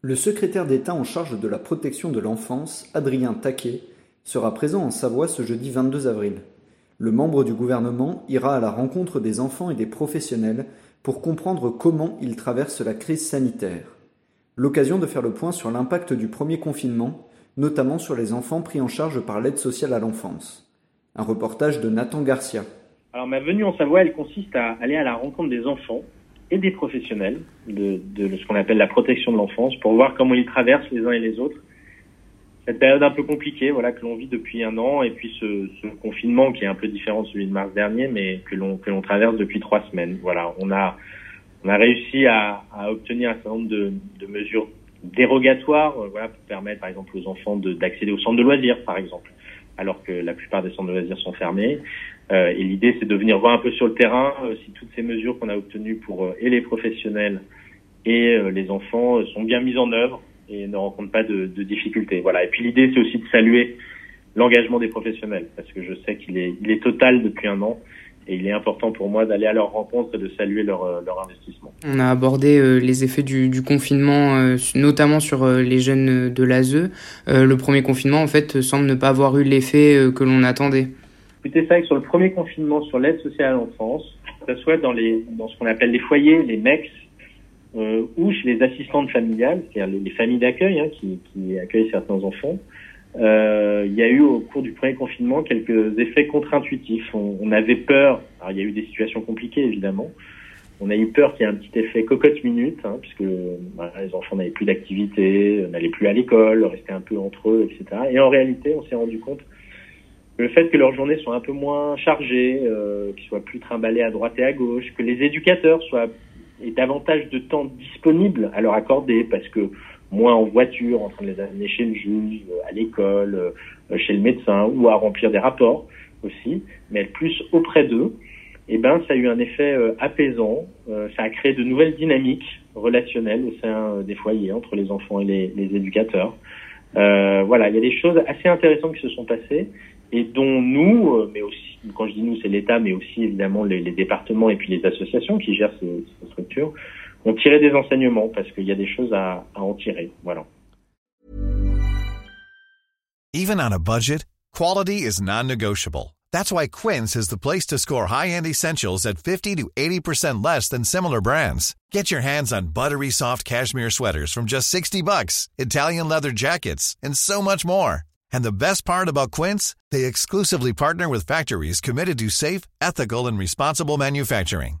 Le secrétaire d'État en charge de la protection de l'enfance, Adrien Taquet, sera présent en Savoie ce jeudi 22 avril. Le membre du gouvernement ira à la rencontre des enfants et des professionnels pour comprendre comment ils traversent la crise sanitaire. L'occasion de faire le point sur l'impact du premier confinement, notamment sur les enfants pris en charge par l'aide sociale à l'enfance. Un reportage de Nathan Garcia. Alors ma venue en Savoie, elle consiste à aller à la rencontre des enfants et des professionnels de, de ce qu'on appelle la protection de l'enfance pour voir comment ils traversent les uns et les autres cette période un peu compliquée, voilà, que l'on vit depuis un an, et puis ce, ce, confinement qui est un peu différent de celui de mars dernier, mais que l'on que l'on traverse depuis trois semaines. Voilà, on a on a réussi à, à obtenir un certain nombre de, de mesures dérogatoires, euh, voilà, pour permettre par exemple aux enfants d'accéder aux centres de loisirs, par exemple, alors que la plupart des centres de loisirs sont fermés. Euh, et l'idée, c'est de venir voir un peu sur le terrain euh, si toutes ces mesures qu'on a obtenues pour euh, et les professionnels et euh, les enfants sont bien mises en œuvre et ne rencontrent pas de, de difficultés. Voilà. Et puis l'idée, c'est aussi de saluer l'engagement des professionnels, parce que je sais qu'il est, il est total depuis un an. Et il est important pour moi d'aller à leur rencontre et de saluer leur, euh, leur investissement. On a abordé euh, les effets du, du confinement, euh, notamment sur euh, les jeunes de l'ASE. Le premier confinement, en fait, semble ne pas avoir eu l'effet que l'on attendait. Écoutez, c'est vrai que sur le premier confinement, sur l'aide sociale à l'enfance, que ce soit dans, les, dans ce qu'on appelle les foyers, les MEX, ou chez les assistantes familiales, c'est-à-dire les, les, familles d'accueil hein, qui, qui, accueillent certains enfants, euh, il y a eu au cours du premier confinement quelques effets contre-intuitifs. On, on, avait peur, alors il y a eu des situations compliquées évidemment, on a eu peur qu'il y ait un petit effet cocotte-minute, hein, puisque voilà, les enfants n'avaient plus d'activité, n'allaient plus à l'école, restaient un peu entre eux, etc. Et en réalité, on s'est rendu compte que le fait que leurs journées soient un peu moins chargées, euh, qu'ils soient plus trimballés à droite et à gauche, que les éducateurs soient et davantage de temps disponible à leur accorder parce que moins en voiture, en train de les amener chez le juge, à l'école, chez le médecin ou à remplir des rapports aussi, mais plus auprès d'eux, eh ben ça a eu un effet euh, apaisant, euh, ça a créé de nouvelles dynamiques relationnelles au sein des foyers entre les enfants et les, les éducateurs. Euh, voilà, il y a des choses assez intéressantes qui se sont passées et dont nous, mais aussi, quand je dis nous, c'est l'État, mais aussi évidemment les, départements et puis les associations qui gèrent ces structures, des enseignements parce qu'il y a des choses à, à en tirer. Voilà. Even on a budget, quality is non-negotiable. That's why Quince is the place to score high-end essentials at 50 to 80% less than similar brands. Get your hands on buttery soft cashmere sweaters from just 60 bucks, Italian leather jackets, and so much more. And the best part about Quince, they exclusively partner with factories committed to safe, ethical, and responsible manufacturing.